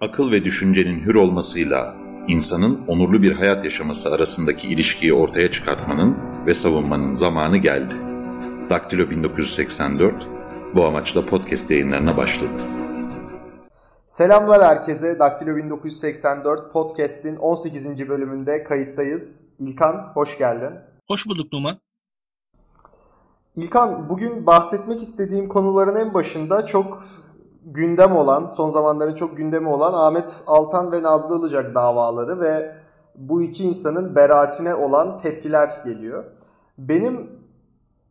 akıl ve düşüncenin hür olmasıyla insanın onurlu bir hayat yaşaması arasındaki ilişkiyi ortaya çıkartmanın ve savunmanın zamanı geldi. Daktilo 1984 bu amaçla podcast yayınlarına başladı. Selamlar herkese. Daktilo 1984 podcast'in 18. bölümünde kayıttayız. İlkan hoş geldin. Hoş bulduk Numan. İlkan bugün bahsetmek istediğim konuların en başında çok gündem olan, son zamanların çok gündemi olan Ahmet Altan ve Nazlı Ilıcak davaları ve bu iki insanın beraatine olan tepkiler geliyor. Benim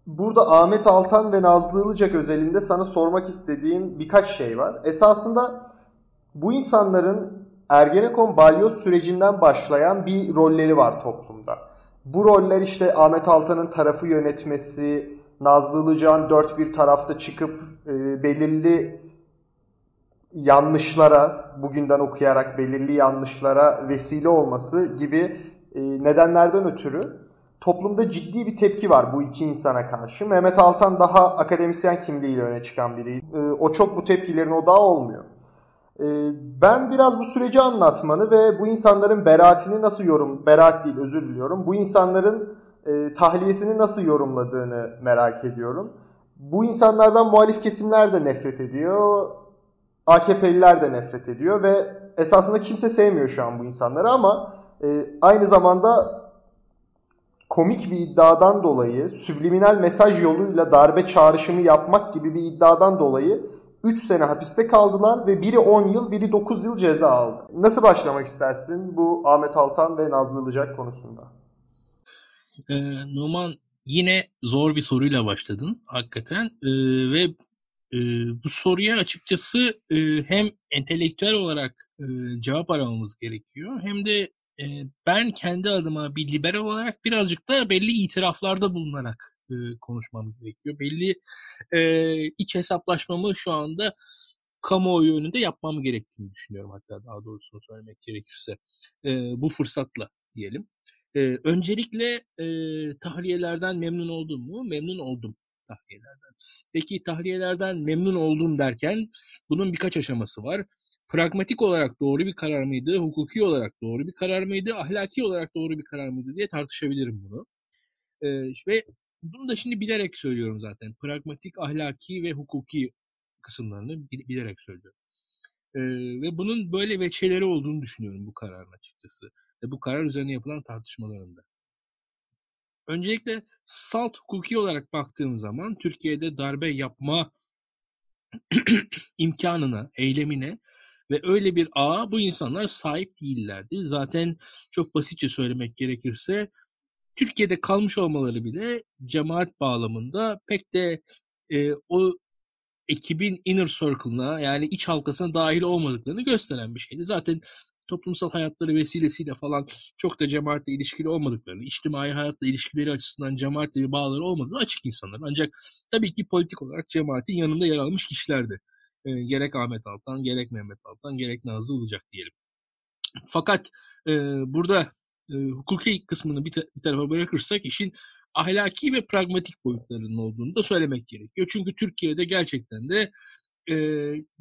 burada Ahmet Altan ve Nazlı Ilıcak özelinde sana sormak istediğim birkaç şey var. Esasında bu insanların Ergenekon balyoz sürecinden başlayan bir rolleri var toplumda. Bu roller işte Ahmet Altan'ın tarafı yönetmesi, Nazlı Ilıcak'ın dört bir tarafta çıkıp e, belirli yanlışlara, bugünden okuyarak belirli yanlışlara vesile olması gibi e, nedenlerden ötürü toplumda ciddi bir tepki var bu iki insana karşı. Mehmet Altan daha akademisyen kimliğiyle öne çıkan biri. E, o çok bu tepkilerin odağı olmuyor. E, ben biraz bu süreci anlatmanı ve bu insanların beraatini nasıl yorum, beraat değil özür diliyorum, bu insanların tahliyesini nasıl yorumladığını merak ediyorum. Bu insanlardan muhalif kesimler de nefret ediyor. AKP'liler de nefret ediyor ve esasında kimse sevmiyor şu an bu insanları ama e, aynı zamanda komik bir iddiadan dolayı, subliminal mesaj yoluyla darbe çağrışımı yapmak gibi bir iddiadan dolayı 3 sene hapiste kaldılar ve biri 10 yıl, biri 9 yıl ceza aldı. Nasıl başlamak istersin bu Ahmet Altan ve Nazlı Ilıcak konusunda? Ee, Numan yine zor bir soruyla başladın hakikaten ee, ve e, bu soruya açıkçası e, hem entelektüel olarak e, cevap aramamız gerekiyor hem de e, ben kendi adıma bir liberal olarak birazcık da belli itiraflarda bulunarak e, konuşmam gerekiyor. Belli e, iç hesaplaşmamı şu anda kamuoyu önünde yapmam gerektiğini düşünüyorum hatta daha doğrusunu söylemek gerekirse. E, bu fırsatla diyelim. E, öncelikle e, tahliyelerden memnun oldum mu? Memnun oldum tahliyelerden. Peki tahliyelerden memnun oldum derken bunun birkaç aşaması var. Pragmatik olarak doğru bir karar mıydı, hukuki olarak doğru bir karar mıydı, ahlaki olarak doğru bir karar mıydı diye tartışabilirim bunu. Ee, ve bunu da şimdi bilerek söylüyorum zaten. Pragmatik, ahlaki ve hukuki kısımlarını bilerek söylüyorum. Ee, ve bunun böyle veçeleri olduğunu düşünüyorum bu kararın açıkçası. Ve bu karar üzerine yapılan tartışmalarında. Öncelikle salt hukuki olarak baktığım zaman Türkiye'de darbe yapma imkanına, eylemine ve öyle bir ağa bu insanlar sahip değillerdi. Zaten çok basitçe söylemek gerekirse Türkiye'de kalmış olmaları bile cemaat bağlamında pek de e, o ekibin inner circle'ına yani iç halkasına dahil olmadıklarını gösteren bir şeydi. Zaten toplumsal hayatları vesilesiyle falan çok da cemaatle ilişkili olmadıklarını, içtimai hayatla ilişkileri açısından cemaatle bir bağları olmadığı açık insanlar. Ancak tabii ki politik olarak cemaatin yanında yer almış kişilerdi. E, gerek Ahmet Altan, gerek Mehmet Altan, gerek Nazlı Ilıcak diyelim. Fakat e, burada e, hukuki kısmını bir, ta- bir tarafa bırakırsak işin ahlaki ve pragmatik boyutlarının olduğunu da söylemek gerekiyor. Çünkü Türkiye'de gerçekten de e,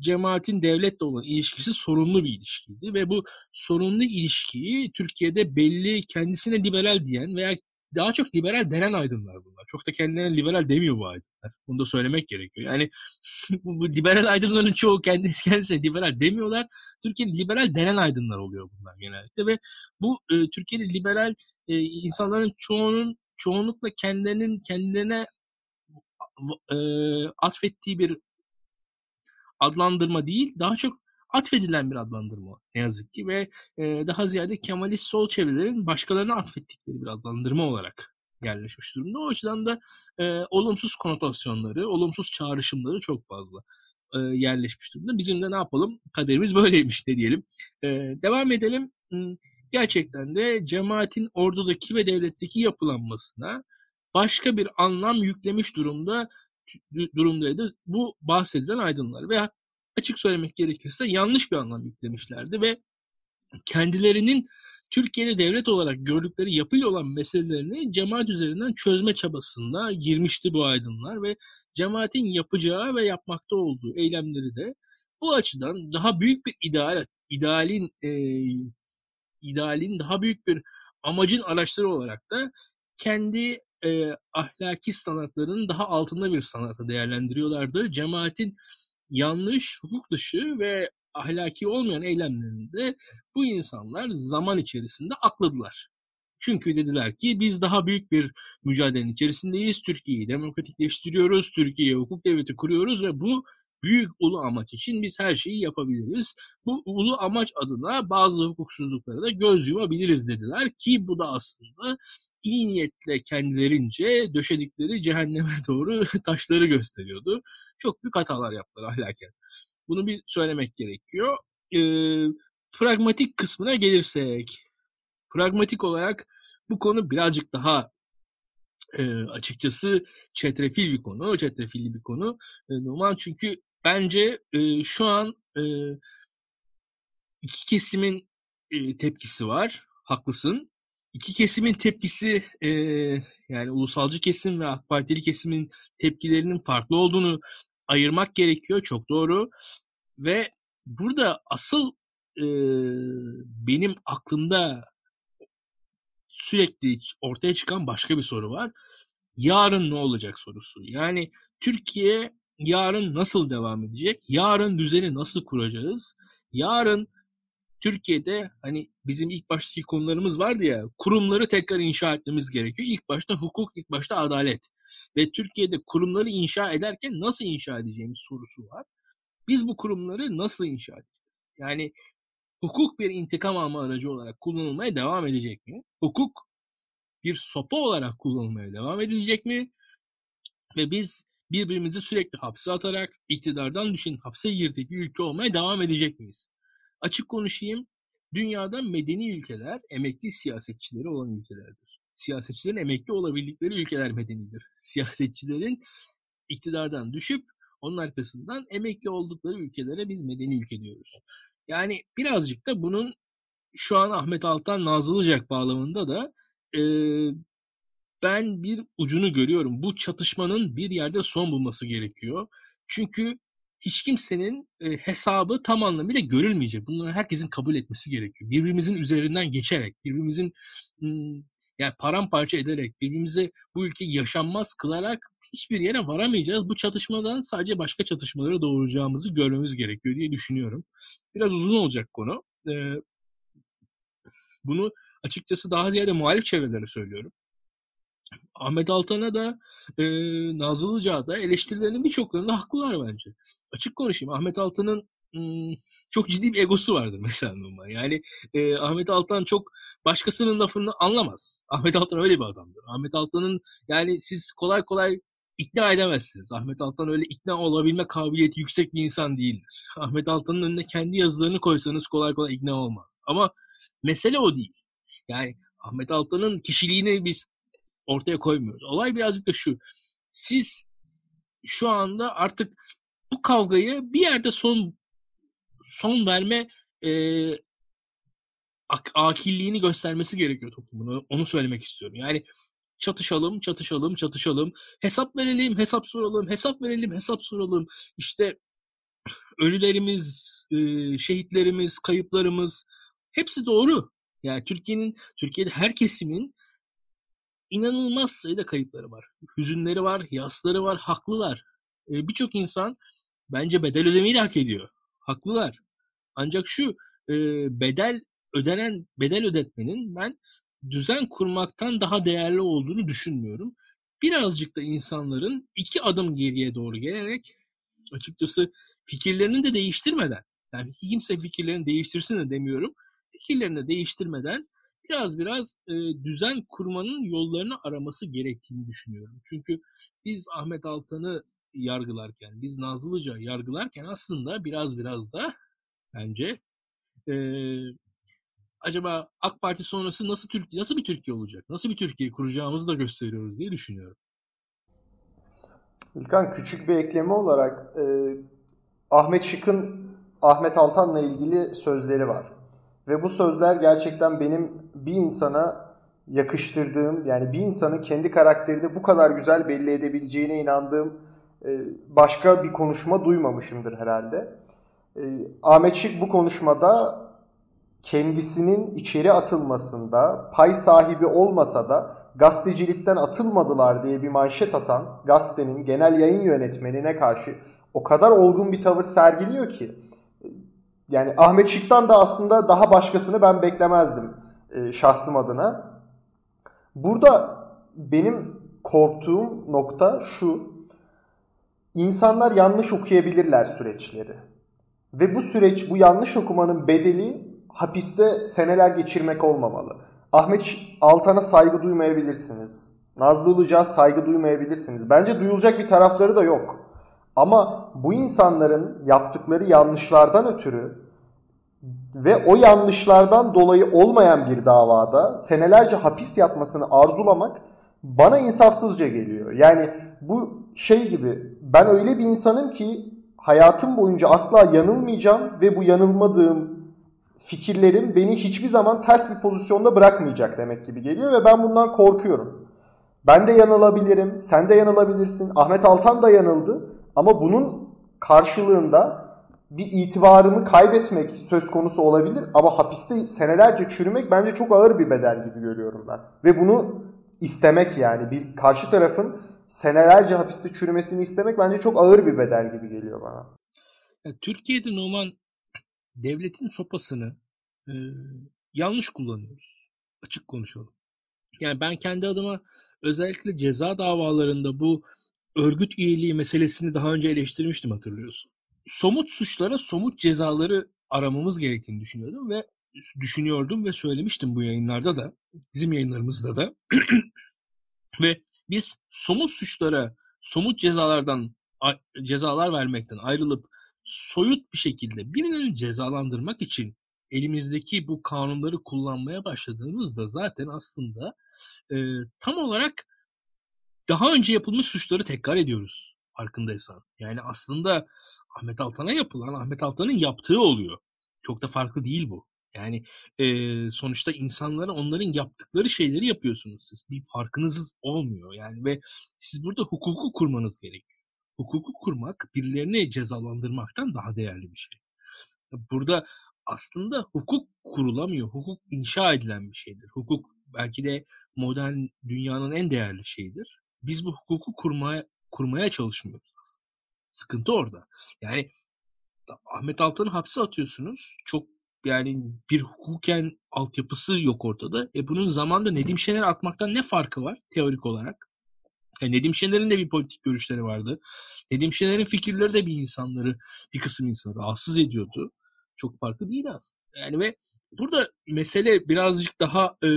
cemaatin devletle olan ilişkisi sorunlu bir ilişkiydi ve bu sorunlu ilişkiyi Türkiye'de belli kendisine liberal diyen veya daha çok liberal denen aydınlar bunlar. Çok da kendilerine liberal demiyor bu aydınlar. Bunu da söylemek gerekiyor. Yani bu, liberal aydınların çoğu kendisi kendisine liberal demiyorlar. Türkiye'de liberal denen aydınlar oluyor bunlar genellikle ve bu e, Türkiye'de liberal e, insanların çoğunun çoğunlukla kendilerinin kendilerine e, atfettiği bir adlandırma değil, daha çok atfedilen bir adlandırma ne yazık ki ve e, daha ziyade Kemalist sol çevrelerin başkalarına atfettikleri bir adlandırma olarak yerleşmiş durumda. O açıdan da e, olumsuz konotasyonları, olumsuz çağrışımları çok fazla e, yerleşmiş durumda. Bizim de ne yapalım? Kaderimiz böyleymiş ne diyelim. E, devam edelim. Gerçekten de cemaatin ordudaki ve devletteki yapılanmasına başka bir anlam yüklemiş durumda durumdaydı bu bahsedilen aydınlar. Veya açık söylemek gerekirse yanlış bir anlam yüklemişlerdi ve kendilerinin Türkiye'de devlet olarak gördükleri yapıyla olan meselelerini cemaat üzerinden çözme çabasında girmişti bu aydınlar ve cemaatin yapacağı ve yapmakta olduğu eylemleri de bu açıdan daha büyük bir ideal idealin e, idealin daha büyük bir amacın araçları olarak da kendi e, ahlaki sanatlarının daha altında bir sanatı değerlendiriyorlardı. Cemaatin yanlış, hukuk dışı ve ahlaki olmayan eylemlerinde bu insanlar zaman içerisinde akladılar. Çünkü dediler ki biz daha büyük bir mücadelenin içerisindeyiz. Türkiye'yi demokratikleştiriyoruz, Türkiye'ye hukuk devleti kuruyoruz ve bu büyük ulu amaç için biz her şeyi yapabiliriz. Bu ulu amaç adına bazı hukuksuzluklara da göz yumabiliriz dediler ki bu da aslında iyi niyetle kendilerince döşedikleri cehenneme doğru taşları gösteriyordu. Çok büyük hatalar yaptılar ahlaken. Bunu bir söylemek gerekiyor. E, pragmatik kısmına gelirsek, pragmatik olarak bu konu birazcık daha e, açıkçası çetrefil bir konu, çetrefilli bir konu. E, normal çünkü bence e, şu an e, iki kesimin e, tepkisi var. Haklısın. İki kesimin tepkisi e, yani ulusalcı kesim ve AK Partili kesimin tepkilerinin farklı olduğunu ayırmak gerekiyor. Çok doğru. Ve burada asıl e, benim aklımda sürekli ortaya çıkan başka bir soru var. Yarın ne olacak sorusu. Yani Türkiye yarın nasıl devam edecek? Yarın düzeni nasıl kuracağız? Yarın Türkiye'de hani bizim ilk baştaki konularımız vardı ya kurumları tekrar inşa etmemiz gerekiyor. İlk başta hukuk, ilk başta adalet. Ve Türkiye'de kurumları inşa ederken nasıl inşa edeceğimiz sorusu var. Biz bu kurumları nasıl inşa edeceğiz? Yani hukuk bir intikam alma aracı olarak kullanılmaya devam edecek mi? Hukuk bir sopa olarak kullanılmaya devam edilecek mi? Ve biz birbirimizi sürekli hapse atarak iktidardan düşün hapse girdik ülke olmaya devam edecek miyiz? Açık konuşayım. Dünyada medeni ülkeler emekli siyasetçileri olan ülkelerdir. Siyasetçilerin emekli olabildikleri ülkeler medenidir. Siyasetçilerin iktidardan düşüp onun arkasından emekli oldukları ülkelere biz medeni ülke diyoruz. Yani birazcık da bunun şu an Ahmet Altan Nazlıcak bağlamında da e, ben bir ucunu görüyorum. Bu çatışmanın bir yerde son bulması gerekiyor. Çünkü hiç kimsenin e, hesabı tam anlamıyla görülmeyecek. Bunları herkesin kabul etmesi gerekiyor. Birbirimizin üzerinden geçerek, birbirimizin ım, yani paramparça ederek, birbirimize bu ülkeyi yaşanmaz kılarak hiçbir yere varamayacağız. Bu çatışmadan sadece başka çatışmaları doğuracağımızı görmemiz gerekiyor diye düşünüyorum. Biraz uzun olacak konu. Ee, bunu açıkçası daha ziyade muhalif çevrelere söylüyorum. Ahmet Altan'a da e, Nazlı da eleştirilerinin birçoklarında haklılar bence. Açık konuşayım. Ahmet Altan'ın çok ciddi bir egosu vardır mesela normal. Yani e, Ahmet Altan çok başkasının lafını anlamaz. Ahmet Altan öyle bir adamdır. Ahmet Altan'ın yani siz kolay kolay ikna edemezsiniz. Ahmet Altan öyle ikna olabilme kabiliyeti yüksek bir insan değildir. Ahmet Altan'ın önüne kendi yazılarını koysanız kolay kolay ikna olmaz. Ama mesele o değil. Yani Ahmet Altan'ın kişiliğini biz ortaya koymuyoruz. Olay birazcık da şu. Siz şu anda artık bu kavgayı bir yerde son son verme e, ak- akilliğini göstermesi gerekiyor toplumun. Onu söylemek istiyorum. Yani çatışalım, çatışalım, çatışalım. Hesap verelim, hesap soralım, hesap verelim, hesap soralım. İşte ölülerimiz, e, şehitlerimiz, kayıplarımız hepsi doğru. Yani Türkiye'nin Türkiye'de her kesimin inanılmaz sayıda kayıpları var. Hüzünleri var, yasları var, haklılar. E, Birçok insan bence bedel ödemeyi de hak ediyor. Haklılar. Ancak şu e, bedel ödenen bedel ödetmenin ben düzen kurmaktan daha değerli olduğunu düşünmüyorum. Birazcık da insanların iki adım geriye doğru gelerek açıkçası fikirlerini de değiştirmeden yani kimse fikirlerini değiştirsin de demiyorum. Fikirlerini değiştirmeden biraz biraz e, düzen kurmanın yollarını araması gerektiğini düşünüyorum. Çünkü biz Ahmet Altan'ı yargılarken, biz Nazlıca yargılarken aslında biraz biraz da bence e, acaba AK Parti sonrası nasıl Türkiye nasıl bir Türkiye olacak? Nasıl bir Türkiye kuracağımızı da gösteriyoruz diye düşünüyorum. İlkan küçük bir ekleme olarak e, Ahmet Şık'ın Ahmet Altan'la ilgili sözleri var. Ve bu sözler gerçekten benim bir insana yakıştırdığım yani bir insanın kendi karakterini bu kadar güzel belli edebileceğine inandığım başka bir konuşma duymamışımdır herhalde. E, Ahmet Şık bu konuşmada kendisinin içeri atılmasında pay sahibi olmasa da gazetecilikten atılmadılar diye bir manşet atan gazetenin genel yayın yönetmenine karşı o kadar olgun bir tavır sergiliyor ki yani Ahmet Şık'tan da aslında daha başkasını ben beklemezdim e, şahsım adına. Burada benim korktuğum nokta şu. İnsanlar yanlış okuyabilirler süreçleri. Ve bu süreç, bu yanlış okumanın bedeli hapiste seneler geçirmek olmamalı. Ahmet Altan'a saygı duymayabilirsiniz. Nazlı Ilıcak'a saygı duymayabilirsiniz. Bence duyulacak bir tarafları da yok. Ama bu insanların yaptıkları yanlışlardan ötürü ve o yanlışlardan dolayı olmayan bir davada senelerce hapis yatmasını arzulamak bana insafsızca geliyor. Yani bu şey gibi ben öyle bir insanım ki hayatım boyunca asla yanılmayacağım ve bu yanılmadığım fikirlerim beni hiçbir zaman ters bir pozisyonda bırakmayacak demek gibi geliyor ve ben bundan korkuyorum. Ben de yanılabilirim, sen de yanılabilirsin, Ahmet Altan da yanıldı ama bunun karşılığında bir itibarımı kaybetmek söz konusu olabilir ama hapiste senelerce çürümek bence çok ağır bir bedel gibi görüyorum ben. Ve bunu istemek yani bir karşı tarafın senelerce hapiste çürümesini istemek bence çok ağır bir bedel gibi geliyor bana. Türkiye'de normal devletin sopasını e, yanlış kullanıyoruz. Açık konuşalım. Yani ben kendi adıma özellikle ceza davalarında bu örgüt üyeliği meselesini daha önce eleştirmiştim hatırlıyorsun. Somut suçlara somut cezaları aramamız gerektiğini düşünüyordum ve düşünüyordum ve söylemiştim bu yayınlarda da bizim yayınlarımızda da ve biz somut suçlara somut cezalardan cezalar vermekten ayrılıp soyut bir şekilde birilerini cezalandırmak için elimizdeki bu kanunları kullanmaya başladığımızda zaten aslında e, tam olarak daha önce yapılmış suçları tekrar ediyoruz farkındaysan. Yani aslında Ahmet Altan'a yapılan Ahmet Altan'ın yaptığı oluyor. Çok da farklı değil bu. Yani e, sonuçta insanlara onların yaptıkları şeyleri yapıyorsunuz siz. Bir farkınız olmuyor yani ve siz burada hukuku kurmanız gerekiyor. Hukuku kurmak birilerini cezalandırmaktan daha değerli bir şey. Burada aslında hukuk kurulamıyor. Hukuk inşa edilen bir şeydir. Hukuk belki de modern dünyanın en değerli şeyidir. Biz bu hukuku kurmaya kurmaya çalışmıyoruz. Sıkıntı orada. Yani Ahmet Altan'ı hapse atıyorsunuz. Çok yani bir hukuken altyapısı yok ortada. E bunun zamanda Nedim Şener atmaktan ne farkı var teorik olarak? Yani e, Nedim Şener'in de bir politik görüşleri vardı. Nedim Şener'in fikirleri de bir insanları, bir kısım insanı rahatsız ediyordu. Çok farklı değil aslında. Yani ve burada mesele birazcık daha e,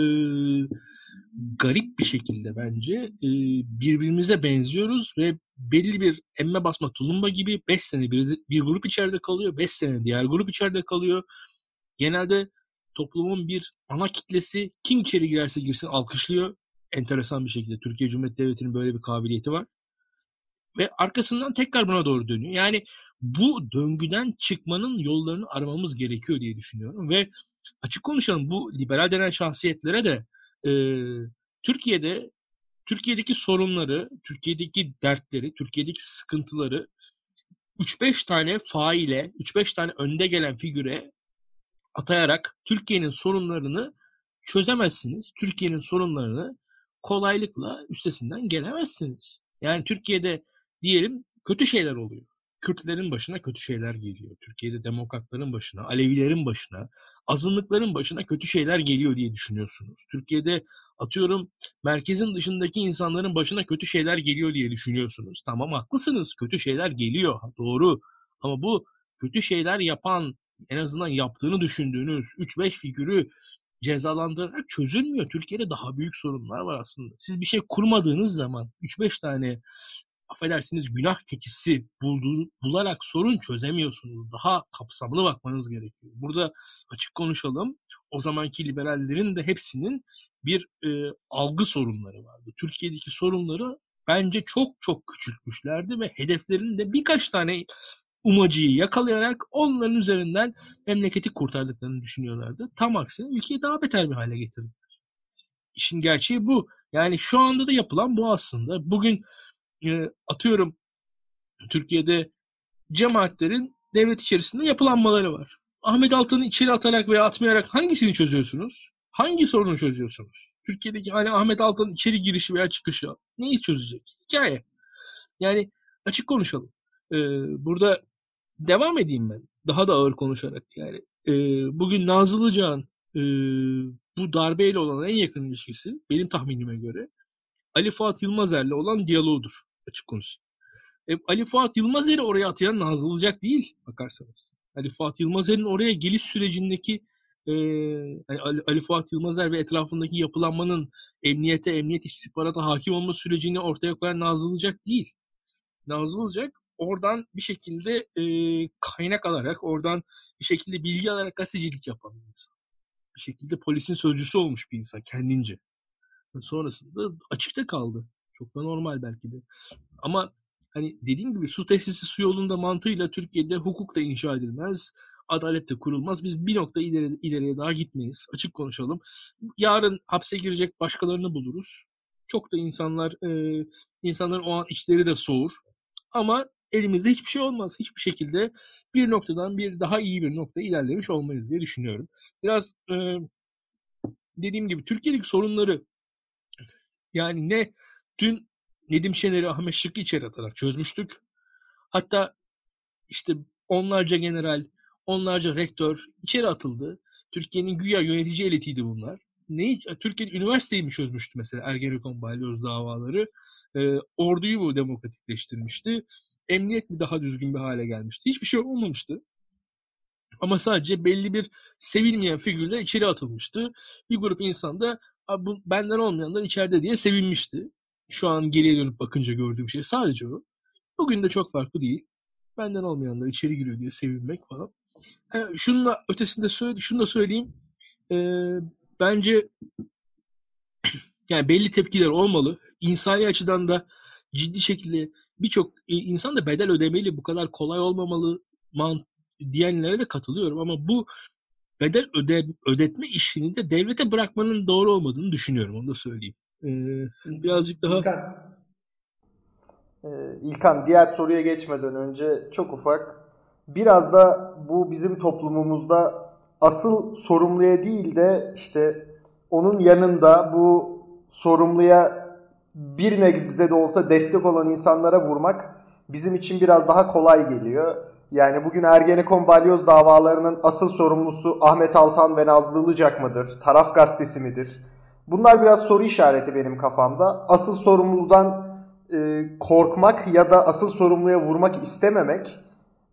garip bir şekilde bence e, birbirimize benziyoruz ve belli bir emme basma tulumba gibi 5 sene bir, bir grup içeride kalıyor, 5 sene diğer grup içeride kalıyor genelde toplumun bir ana kitlesi kim içeri girerse girsin alkışlıyor. Enteresan bir şekilde Türkiye Cumhuriyeti Devleti'nin böyle bir kabiliyeti var. Ve arkasından tekrar buna doğru dönüyor. Yani bu döngüden çıkmanın yollarını aramamız gerekiyor diye düşünüyorum. Ve açık konuşalım bu liberal denen şahsiyetlere de e, Türkiye'de Türkiye'deki sorunları, Türkiye'deki dertleri, Türkiye'deki sıkıntıları 3-5 tane faile, 3-5 tane önde gelen figüre atayarak Türkiye'nin sorunlarını çözemezsiniz. Türkiye'nin sorunlarını kolaylıkla üstesinden gelemezsiniz. Yani Türkiye'de diyelim kötü şeyler oluyor. Kürtlerin başına kötü şeyler geliyor. Türkiye'de demokratların başına, Alevilerin başına, azınlıkların başına kötü şeyler geliyor diye düşünüyorsunuz. Türkiye'de atıyorum merkezin dışındaki insanların başına kötü şeyler geliyor diye düşünüyorsunuz. Tamam haklısınız kötü şeyler geliyor doğru ama bu kötü şeyler yapan en azından yaptığını düşündüğünüz 3-5 figürü cezalandırarak çözülmüyor. Türkiye'de daha büyük sorunlar var aslında. Siz bir şey kurmadığınız zaman 3-5 tane affedersiniz günah keçisi bulduğu, bularak sorun çözemiyorsunuz. Daha kapsamlı bakmanız gerekiyor. Burada açık konuşalım. O zamanki liberallerin de hepsinin bir e, algı sorunları vardı. Türkiye'deki sorunları bence çok çok küçültmüşlerdi ve hedeflerinin de birkaç tane umacıyı yakalayarak onların üzerinden memleketi kurtardıklarını düşünüyorlardı. Tam aksine ülkeyi daha beter bir hale getirdiler. İşin gerçeği bu. Yani şu anda da yapılan bu aslında. Bugün e, atıyorum Türkiye'de cemaatlerin devlet içerisinde yapılanmaları var. Ahmet Altan'ı içeri atarak veya atmayarak hangisini çözüyorsunuz? Hangi sorunu çözüyorsunuz? Türkiye'deki hani Ahmet Altan'ın içeri girişi veya çıkışı neyi çözecek? Hikaye. Yani açık konuşalım. Ee, burada devam edeyim ben. Daha da ağır konuşarak. Yani e, bugün Nazlı e, bu darbeyle olan en yakın ilişkisi benim tahminime göre Ali Fuat Yılmazer'le olan diyaloğudur açık konuşayım. E, Ali Fuat Yılmazer'i oraya atayan Nazlı değil bakarsanız. Ali Fuat Yılmazer'in oraya geliş sürecindeki e, Ali, Ali Fuat Yılmazer ve etrafındaki yapılanmanın emniyete, emniyet istihbarata hakim olma sürecini ortaya koyan Nazlı değil. Nazlı oradan bir şekilde e, kaynak alarak, oradan bir şekilde bilgi alarak gazetecilik yapan bir insan. Bir şekilde polisin sözcüsü olmuş bir insan kendince. Sonrasında açıkta kaldı. Çok da normal belki de. Ama hani dediğim gibi su tesisi su yolunda mantığıyla Türkiye'de hukuk da inşa edilmez. Adalet de kurulmaz. Biz bir nokta ileri, ileriye daha gitmeyiz. Açık konuşalım. Yarın hapse girecek başkalarını buluruz. Çok da insanlar e, insanların o an içleri de soğur. Ama elimizde hiçbir şey olmaz. Hiçbir şekilde bir noktadan bir daha iyi bir nokta ilerlemiş olmayız diye düşünüyorum. Biraz e, dediğim gibi Türkiye'deki sorunları yani ne dün Nedim Şener'i Ahmet Şık'ı içeri atarak çözmüştük. Hatta işte onlarca general, onlarca rektör içeri atıldı. Türkiye'nin güya yönetici elitiydi bunlar. Ne, Türkiye üniversiteyi mi çözmüştü mesela Ergenekon balyoz davaları? E, orduyu mu demokratikleştirmişti? Emniyet mi daha düzgün bir hale gelmişti? Hiçbir şey olmamıştı. Ama sadece belli bir sevilmeyen figürle içeri atılmıştı. Bir grup insan da bu benden olmayanlar içeride diye sevinmişti. Şu an geriye dönüp bakınca gördüğüm şey sadece o. Bugün de çok farklı değil. Benden olmayanlar içeri giriyor diye sevinmek falan. Ha, şununla ötesinde söyle, şunu da söyleyeyim. Ee, bence yani belli tepkiler olmalı. İnsani açıdan da ciddi şekilde birçok insan da bedel ödemeli. Bu kadar kolay olmamalı man diyenlere de katılıyorum ama bu bedel öde, ödetme işini de devlete bırakmanın doğru olmadığını düşünüyorum. Onu da söyleyeyim. Ee, birazcık daha... İlkan. Ee, İlkan diğer soruya geçmeden önce çok ufak biraz da bu bizim toplumumuzda asıl sorumluya değil de işte onun yanında bu sorumluya bir nebze de olsa destek olan insanlara vurmak bizim için biraz daha kolay geliyor. Yani bugün Ergenekon balyoz davalarının asıl sorumlusu Ahmet Altan ve Nazlı Ilıcak mıdır? Taraf gazetesi midir? Bunlar biraz soru işareti benim kafamda. Asıl sorumludan e, korkmak ya da asıl sorumluya vurmak istememek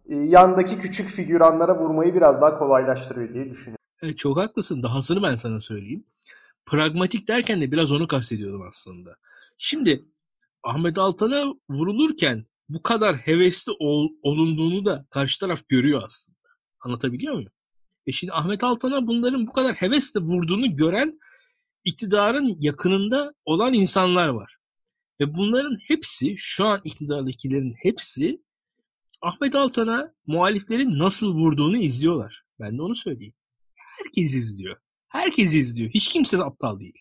e, yandaki küçük figüranlara vurmayı biraz daha kolaylaştırıyor diye düşünüyorum. Evet, çok haklısın. Dahasını ben sana söyleyeyim. Pragmatik derken de biraz onu kastediyordum aslında. Şimdi Ahmet Altan'a vurulurken bu kadar hevesli ol, olunduğunu da karşı taraf görüyor aslında. Anlatabiliyor muyum? E şimdi Ahmet Altan'a bunların bu kadar hevesle vurduğunu gören iktidarın yakınında olan insanlar var. Ve bunların hepsi şu an iktidardakilerin hepsi Ahmet Altan'a muhaliflerin nasıl vurduğunu izliyorlar. Ben de onu söyleyeyim. Herkes izliyor. Herkes izliyor. Hiç kimse de aptal değil.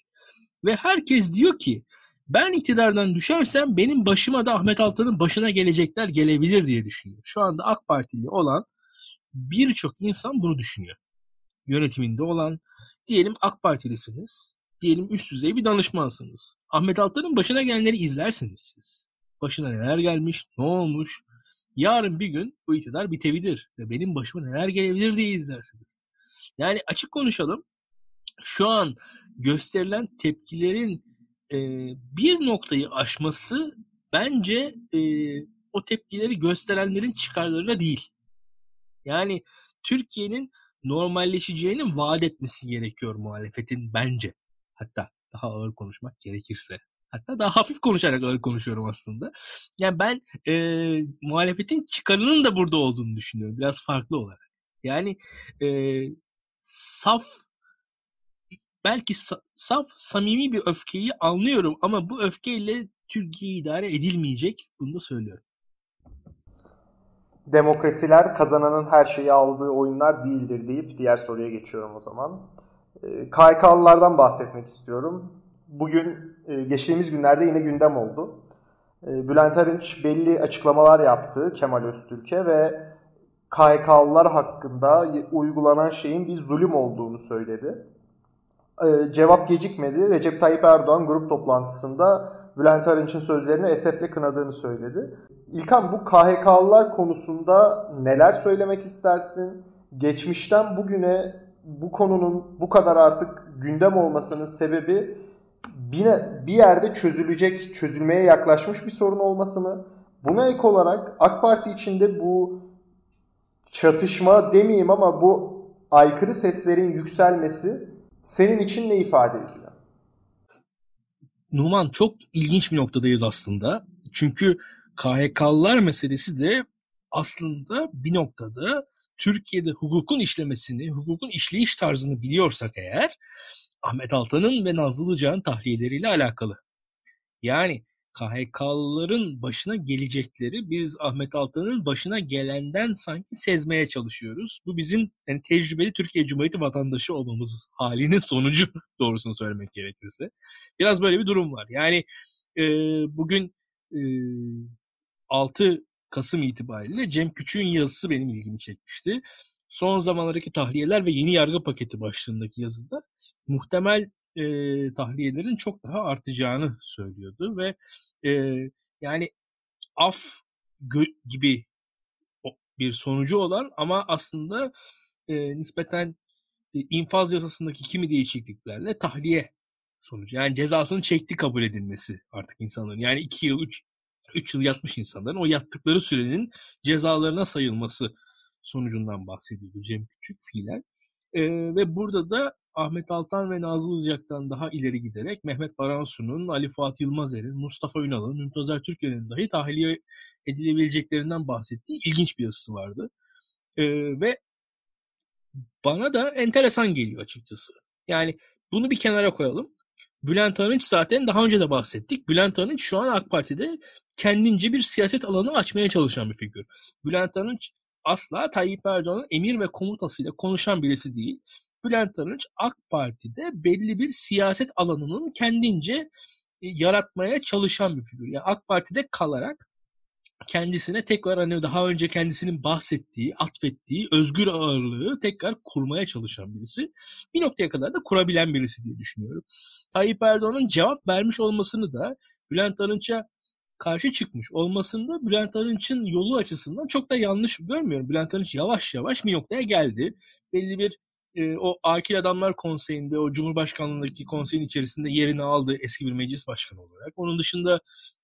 Ve herkes diyor ki ben iktidardan düşersem benim başıma da Ahmet Altan'ın başına gelecekler gelebilir diye düşünüyor. Şu anda AK Partili olan birçok insan bunu düşünüyor. Yönetiminde olan diyelim AK Partilisiniz. Diyelim üst düzey bir danışmansınız. Ahmet Altan'ın başına gelenleri izlersiniz siz. Başına neler gelmiş, ne olmuş. Yarın bir gün bu iktidar bitebilir ve benim başıma neler gelebilir diye izlersiniz. Yani açık konuşalım. Şu an gösterilen tepkilerin e, bir noktayı aşması bence e, o tepkileri gösterenlerin çıkarlarına değil. Yani Türkiye'nin normalleşeceğinin vaat etmesi gerekiyor muhalefetin bence. Hatta daha ağır konuşmak gerekirse. Hatta daha hafif konuşarak ağır konuşuyorum aslında. Yani ben e, muhalefetin çıkarının da burada olduğunu düşünüyorum. Biraz farklı olarak. Yani e, saf belki saf, samimi bir öfkeyi anlıyorum ama bu öfkeyle Türkiye idare edilmeyecek. Bunu da söylüyorum. Demokrasiler kazananın her şeyi aldığı oyunlar değildir deyip diğer soruya geçiyorum o zaman. Ee, KYK'lılardan bahsetmek istiyorum. Bugün e, geçtiğimiz günlerde yine gündem oldu. Ee, Bülent Arınç belli açıklamalar yaptı Kemal Öztürk'e ve KHK'lılar hakkında uygulanan şeyin bir zulüm olduğunu söyledi. Ee, cevap gecikmedi. Recep Tayyip Erdoğan grup toplantısında Bülent Arınç'ın sözlerini esefle kınadığını söyledi. İlkan bu KHK'lılar konusunda neler söylemek istersin? Geçmişten bugüne bu konunun bu kadar artık gündem olmasının sebebi bir, bir yerde çözülecek, çözülmeye yaklaşmış bir sorun olması mı? Buna ek olarak AK Parti içinde bu çatışma demeyeyim ama bu aykırı seslerin yükselmesi senin için ne ifade ediyor? Numan çok ilginç bir noktadayız aslında. Çünkü KHK'lılar meselesi de aslında bir noktada Türkiye'de hukukun işlemesini, hukukun işleyiş tarzını biliyorsak eğer Ahmet Altan'ın ve Nazlı Ilıcak'ın tahriyeleriyle alakalı. Yani KHK'lıların başına gelecekleri biz Ahmet Altan'ın başına gelenden sanki sezmeye çalışıyoruz. Bu bizim yani tecrübeli Türkiye Cumhuriyeti vatandaşı olmamız halinin sonucu doğrusunu söylemek gerekirse. Biraz böyle bir durum var. Yani e, bugün e, 6 Kasım itibariyle Cem Küçük'ün yazısı benim ilgimi çekmişti. Son zamanlardaki tahliyeler ve yeni yargı paketi başlığındaki yazıda muhtemel e, tahliyelerin çok daha artacağını söylüyordu ve e, yani af gibi bir sonucu olan ama aslında e, nispeten e, infaz yasasındaki kimi değişikliklerle tahliye sonucu. Yani cezasının çekti kabul edilmesi artık insanların. Yani 2 yıl, 3 3 yıl yatmış insanların o yattıkları sürenin cezalarına sayılması sonucundan bahsediyordu Cem Küçük fiilen. E, ve burada da Ahmet Altan ve Nazlı Ilıcak'tan daha ileri giderek Mehmet Baransu'nun, Ali Fuat Yılmazer'in, Mustafa Ünal'ın, Mümtazer Türkiye'nin dahi tahliye edilebileceklerinden bahsettiği ilginç bir yazısı vardı. Ee, ve bana da enteresan geliyor açıkçası. Yani bunu bir kenara koyalım. Bülent Arınç zaten daha önce de bahsettik. Bülent Arınç şu an AK Parti'de kendince bir siyaset alanı açmaya çalışan bir figür. Bülent Arınç asla Tayyip Erdoğan'ın emir ve komutasıyla konuşan birisi değil. Bülent Arınç AK Parti'de belli bir siyaset alanının kendince e, yaratmaya çalışan bir figür. Yani AK Parti'de kalarak kendisine tekrar hani daha önce kendisinin bahsettiği, atfettiği özgür ağırlığı tekrar kurmaya çalışan birisi. Bir noktaya kadar da kurabilen birisi diye düşünüyorum. Tayyip Erdoğan'ın cevap vermiş olmasını da Bülent Arınç'a karşı çıkmış olmasında Bülent Arınç'ın yolu açısından çok da yanlış görmüyorum. Bülent Arınç yavaş yavaş bir noktaya geldi. Belli bir e, o Akil Adamlar Konseyi'nde, o Cumhurbaşkanlığındaki konseyin içerisinde yerini aldı eski bir meclis başkanı olarak. Onun dışında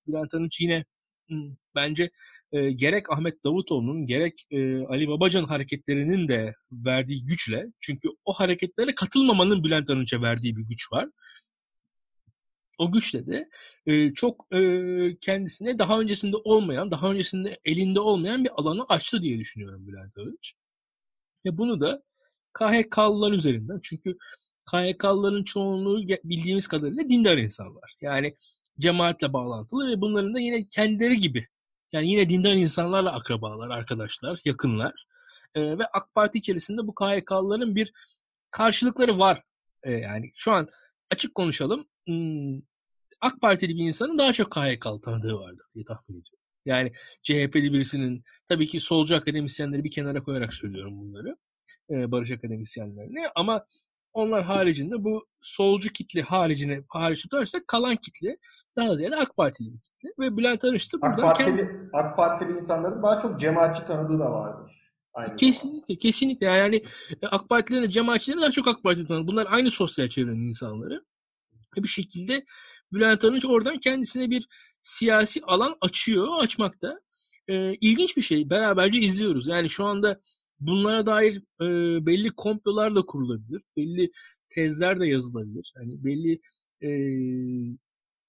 Bülent Arınç yine bence e, gerek Ahmet Davutoğlu'nun gerek e, Ali Babacan hareketlerinin de verdiği güçle çünkü o hareketlere katılmamanın Bülent Arınç'a verdiği bir güç var. O güçle de e, çok e, kendisine daha öncesinde olmayan, daha öncesinde elinde olmayan bir alanı açtı diye düşünüyorum Bülent Arınç. Ve bunu da KHK'lılar üzerinden. Çünkü KHK'lıların çoğunluğu bildiğimiz kadarıyla dindar insanlar. Yani cemaatle bağlantılı ve bunların da yine kendileri gibi yani yine dindar insanlarla akrabalar, arkadaşlar, yakınlar. Ee, ve AK Parti içerisinde bu KHK'lıların bir karşılıkları var. Ee, yani şu an açık konuşalım. Hmm, AK Partili bir insanın daha çok KHK'lı tanıdığı vardır diye tahmin ediyorum. Yani CHP'li birisinin tabii ki solcu akademisyenleri bir kenara koyarak söylüyorum bunları e, barış akademisyenlerine ama onlar haricinde bu solcu kitle haricine hariç tutarsak kalan kitle daha ziyade AK Partili bir kitle. Ve Bülent Arınç da AK Partili, kendi... AK Partili insanların daha çok cemaatçi tanıdığı da vardır. Aynı kesinlikle, zamanda. kesinlikle. Yani e, AK Partililerin, cemaatçilerin daha çok AK Parti tanıdığı. Bunlar aynı sosyal çevrenin insanları. Bir şekilde Bülent Arınç oradan kendisine bir siyasi alan açıyor, açmakta. Ee, ilginç bir şey. Beraberce izliyoruz. Yani şu anda bunlara dair e, belli komplolar da kurulabilir. Belli tezler de yazılabilir. Yani belli e,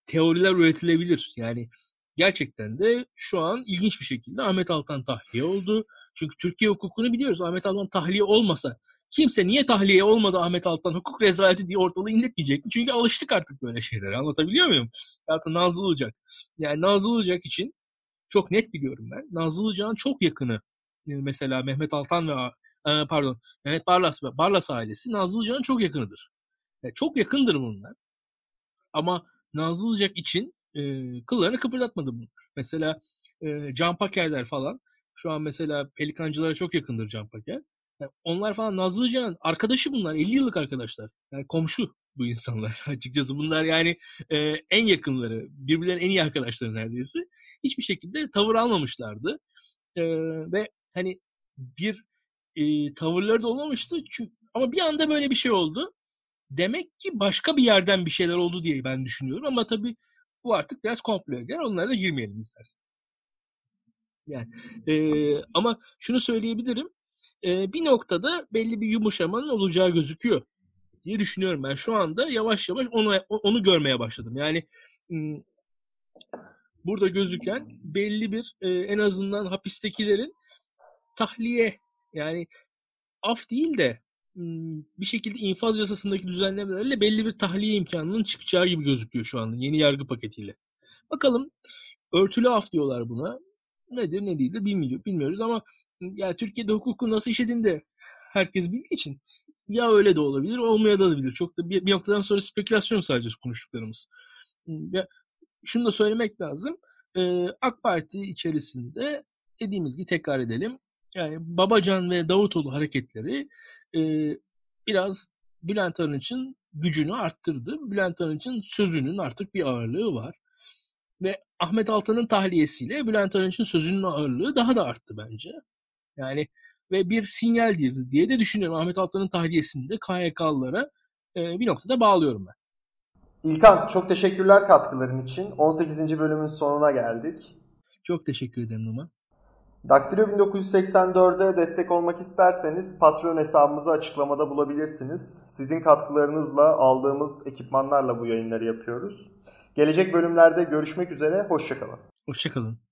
teoriler üretilebilir. Yani gerçekten de şu an ilginç bir şekilde Ahmet Altan tahliye oldu. Çünkü Türkiye hukukunu biliyoruz. Ahmet Altan tahliye olmasa kimse niye tahliye olmadı Ahmet Altan hukuk rezaleti diye ortalığı inletmeyecekti. Çünkü alıştık artık böyle şeylere. Anlatabiliyor muyum? Hatta Nazlı Ilıcak. Yani Nazlı Ilıcak için çok net biliyorum ben. Nazlı Ilıcak'ın çok yakını mesela Mehmet Altan ve e, pardon Mehmet Barlas ve Barlas ailesi Nazlı Ilıcak'ın çok yakınıdır. Yani çok yakındır bunlar. Ama Nazlı Ilıcak için e, kıllarını kıpırdatmadı bunlar. Mesela e, Can Pakerler falan Şu an mesela Pelikancılara çok yakındır Can Paker. Yani onlar falan Nazlı Can arkadaşı bunlar. 50 yıllık arkadaşlar. Yani komşu bu insanlar açıkçası. Bunlar yani e, en yakınları. Birbirlerinin en iyi arkadaşları neredeyse. Hiçbir şekilde tavır almamışlardı. E, ve hani bir e, tavırları da olmamıştı. Çünkü, ama bir anda böyle bir şey oldu. Demek ki başka bir yerden bir şeyler oldu diye ben düşünüyorum. Ama tabii bu artık biraz komple. Yani onlara da girmeyelim istersen. Yani e, ama şunu söyleyebilirim. E, bir noktada belli bir yumuşamanın olacağı gözüküyor diye düşünüyorum ben. Şu anda yavaş yavaş onu onu görmeye başladım. Yani burada gözüken belli bir en azından hapistekilerin tahliye yani af değil de bir şekilde infaz yasasındaki düzenlemelerle belli bir tahliye imkanının çıkacağı gibi gözüküyor şu anda yeni yargı paketiyle. Bakalım örtülü af diyorlar buna. Nedir ne değildir bilmiyor, bilmiyoruz ama ya Türkiye'de hukuku nasıl işlediğinde herkes bildiği için ya öyle de olabilir olmaya da olabilir. Çok da bir, bir noktadan sonra spekülasyon sadece konuştuklarımız. Ya, şunu da söylemek lazım. Ee, AK Parti içerisinde dediğimiz gibi tekrar edelim. Yani Babacan ve Davutoğlu hareketleri e, biraz Bülent Arınç'ın gücünü arttırdı. Bülent Arınç'ın sözünün artık bir ağırlığı var. Ve Ahmet Altan'ın tahliyesiyle Bülent Arınç'ın sözünün ağırlığı daha da arttı bence. Yani ve bir sinyaldir diye de düşünüyorum. Ahmet Altan'ın tahliyesini de KYK'lılara e, bir noktada bağlıyorum ben. İlkan çok teşekkürler katkıların için. 18. bölümün sonuna geldik. Çok teşekkür ederim Numan. Daktilo 1984'e destek olmak isterseniz Patreon hesabımızı açıklamada bulabilirsiniz. Sizin katkılarınızla aldığımız ekipmanlarla bu yayınları yapıyoruz. Gelecek bölümlerde görüşmek üzere, hoşçakalın. Hoşçakalın.